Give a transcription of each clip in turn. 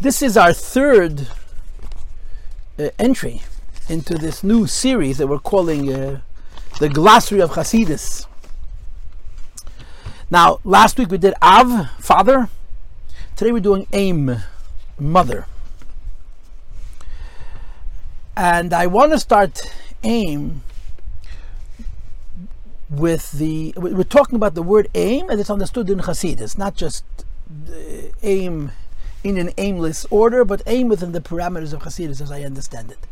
This is our third uh, entry into this new series that we're calling uh, the Glossary of Hasidus. Now, last week we did Av, father. Today we're doing Aim, mother. And I want to start Aim with the. We're talking about the word aim as it's understood in Hasidus, not just uh, aim in an aimless order, but aim within the parameters of Hasidus as I understand it.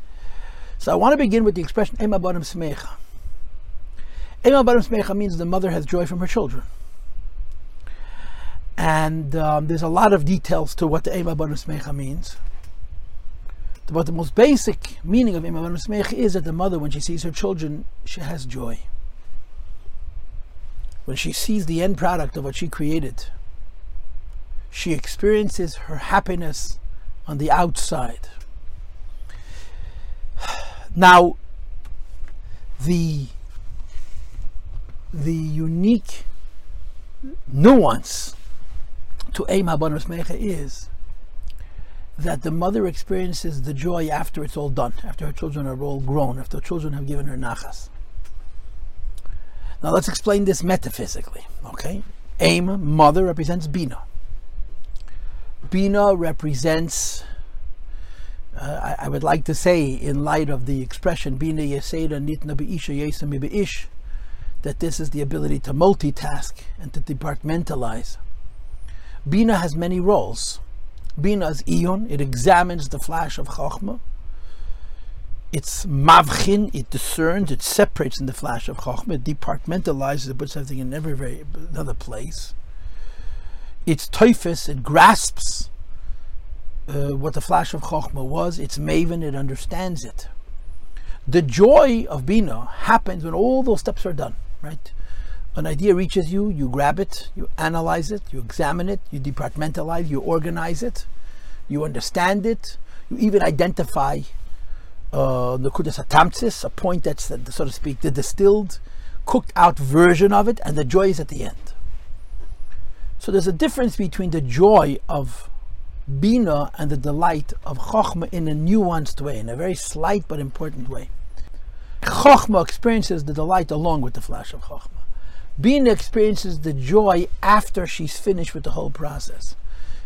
So I want to begin with the expression Ema Barim Smecha. Ema Barim Smecha means the mother has joy from her children. And um, there's a lot of details to what the Ema Barim Smecha means. But the most basic meaning of Ema Barim is that the mother, when she sees her children, she has joy. When she sees the end product of what she created, she experiences her happiness on the outside. Now, the the unique nuance to Eim Habanos Mecha is that the mother experiences the joy after it's all done, after her children are all grown, after the children have given her nachas. Now let's explain this metaphysically, okay? Aim, mother, represents Bina. Bina represents, uh, I, I, would like to say, in light of the expression Bina Yeseda Nitna Be'isha Yesami Be'ish, that this is the ability to multitask and to departmentalize. Bina has many roles. Bina is Iyun, it examines the flash of Chokhmah. It's Mavchin, it discerns, it separates in the flash of Chokhmah, it departmentalizes, it puts everything in every, very, another place its tofes, it grasps uh, what the flash of Chokhmah was, it's maven, it understands it. The joy of Bina happens when all those steps are done, right? An idea reaches you, you grab it, you analyze it, you examine it, you departmentalize, you organize it, you understand it, you even identify uh, the a point that's, so to speak, the distilled, cooked out version of it, and the joy is at the end. So there's a difference between the joy of Bina and the delight of Chokhmah in a nuanced way, in a very slight but important way. Chokhmah experiences the delight along with the flash of Chokhmah. Bina experiences the joy after she's finished with the whole process.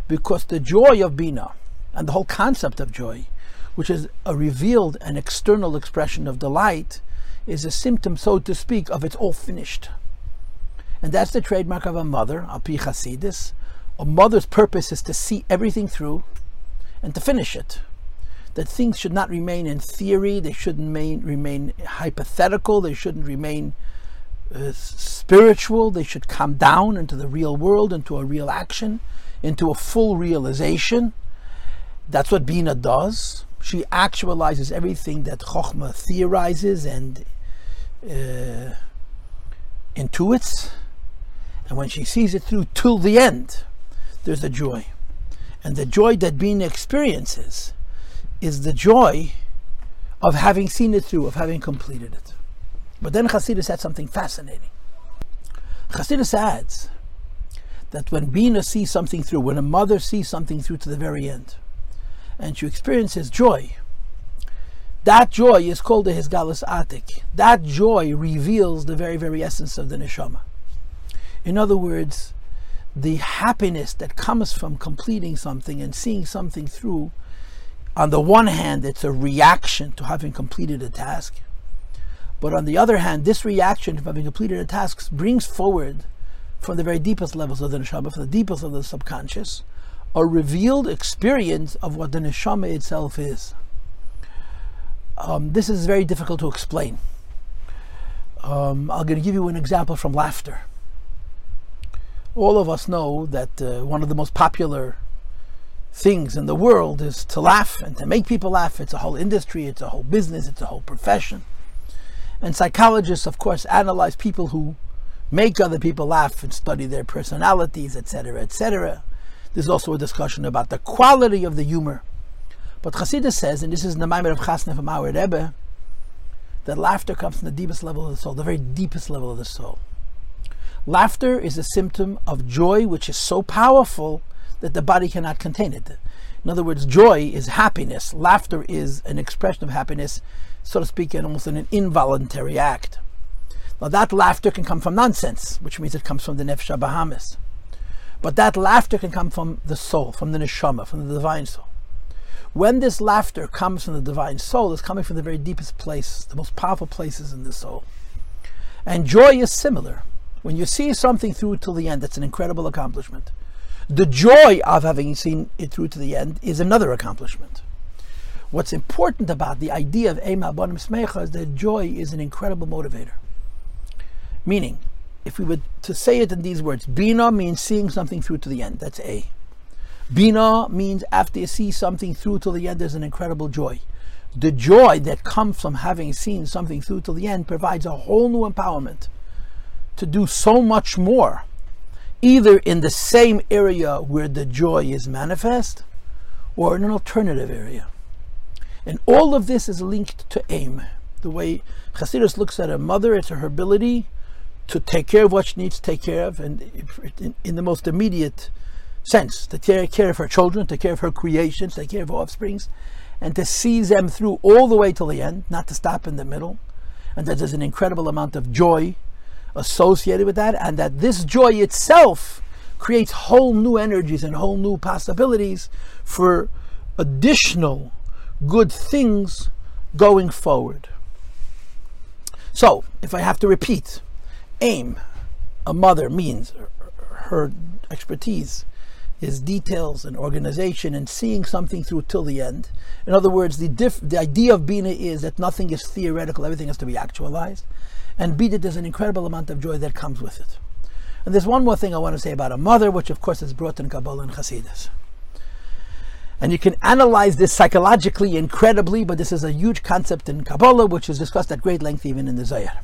Because the joy of Bina and the whole concept of joy, which is a revealed and external expression of delight, is a symptom, so to speak, of it's all finished. And that's the trademark of a mother, Alpi Chasidis. A mother's purpose is to see everything through and to finish it. That things should not remain in theory, they shouldn't remain, remain hypothetical, they shouldn't remain uh, spiritual, they should come down into the real world, into a real action, into a full realization. That's what Bina does. She actualizes everything that Chokhmah theorizes and uh, intuits and when she sees it through till the end, there's a joy. And the joy that Bina experiences is the joy of having seen it through, of having completed it. But then Chassidus adds something fascinating. Chassidus adds that when Bina sees something through, when a mother sees something through to the very end, and she experiences joy, that joy is called the Hisgalus Atik. That joy reveals the very, very essence of the neshama. In other words, the happiness that comes from completing something and seeing something through, on the one hand, it's a reaction to having completed a task. But on the other hand, this reaction to having completed a task brings forward from the very deepest levels of the neshama, from the deepest of the subconscious, a revealed experience of what the neshama itself is. Um, this is very difficult to explain. Um, I'm going to give you an example from laughter all of us know that uh, one of the most popular things in the world is to laugh and to make people laugh. It's a whole industry, it's a whole business, it's a whole profession. And psychologists, of course, analyze people who make other people laugh and study their personalities, etc., etc. There's also a discussion about the quality of the humor. But Chassidus says, and this is the Maimer of Chasna from our Rebbe, that laughter comes from the deepest level of the soul, the very deepest level of the soul. Laughter is a symptom of joy which is so powerful that the body cannot contain it. In other words, joy is happiness. Laughter is an expression of happiness, so to speak, in almost an involuntary act. Now, that laughter can come from nonsense, which means it comes from the nefesh Bahamis. But that laughter can come from the soul, from the neshama, from the divine soul. When this laughter comes from the divine soul, it's coming from the very deepest place, the most powerful places in the soul. And joy is similar. When you see something through till the end, that's an incredible accomplishment. The joy of having seen it through to the end is another accomplishment. What's important about the idea of Ema Bonim Smecha is that joy is an incredible motivator. Meaning, if we were to say it in these words, Bina means seeing something through to the end. That's A. Bina means after you see something through to the end, there's an incredible joy. The joy that comes from having seen something through to the end provides a whole new empowerment to do so much more either in the same area where the joy is manifest or in an alternative area. And all of this is linked to aim. The way Hasidus looks at a mother, it's her ability to take care of what she needs to take care of, and in, in the most immediate sense, to take care of her children, take care of her creations, take care of her offsprings, and to see them through all the way till the end, not to stop in the middle. And that there's an incredible amount of joy associated with that, and that this joy itself creates whole new energies and whole new possibilities for additional good things going forward. So, if I have to repeat, aim, a mother means her expertise is details and organization and seeing something through till the end. In other words, the, diff- the idea of Bina is that nothing is theoretical, everything has to be actualized. And B, that there's an incredible amount of joy that comes with it. And there's one more thing I want to say about a mother, which of course is brought in Kabbalah and Hasidus. And you can analyze this psychologically incredibly, but this is a huge concept in Kabbalah, which is discussed at great length even in the Zohar.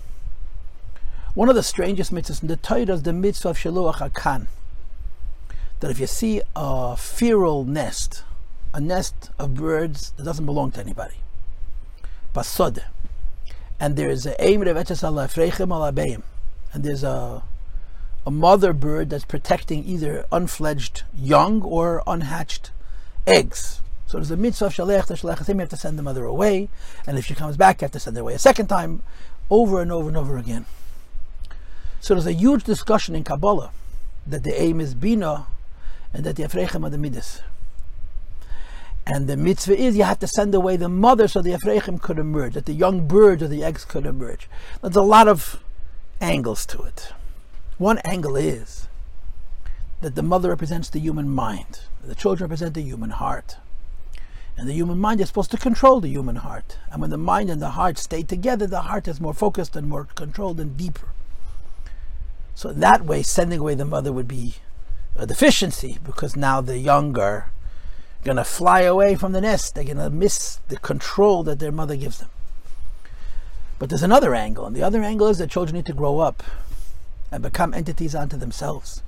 One of the strangest mitzvahs in the Torah is the mitzvah of Shiluach HaKan. That if you see a feral nest, a nest of birds that doesn't belong to anybody, basod, and there's a and there's a a mother bird that's protecting either unfledged young or unhatched eggs. So there's a mitzvah of shalech, the shalech you have to send the mother away, and if she comes back, you have to send her away a second time, over and over and over again. So there's a huge discussion in Kabbalah that the aim is bina, and that the afrechem are the midas. And the mitzvah is you have to send away the mother so the efrochim could emerge, that the young birds or the eggs could emerge. There's a lot of angles to it. One angle is that the mother represents the human mind, the children represent the human heart. And the human mind is supposed to control the human heart. And when the mind and the heart stay together, the heart is more focused and more controlled and deeper. So in that way, sending away the mother would be a deficiency because now the younger are going to fly away from the nest. They're going to miss the control that their mother gives them. But there's another angle, and the other angle is that children need to grow up and become entities unto themselves.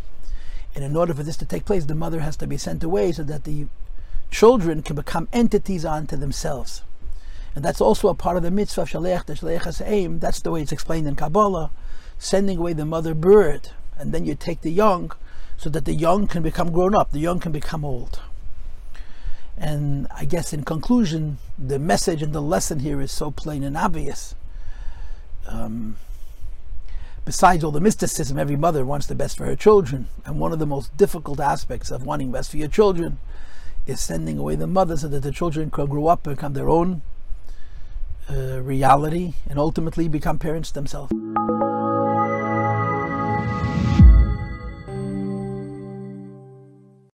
And in order for this to take place, the mother has to be sent away so that the children can become entities unto themselves. And that's also a part of the mitzvah of Shalech, the Shalech aim. That's the way it's explained in Kabbalah, sending away the mother bird. And then you take the young so that the young can become grown up, the young can become old. And I guess in conclusion, the message and the lesson here is so plain and obvious. Um, besides all the mysticism, every mother wants the best for her children. And one of the most difficult aspects of wanting best for your children is sending away the mother so that the children can grow up and become their own uh, reality and ultimately become parents themselves.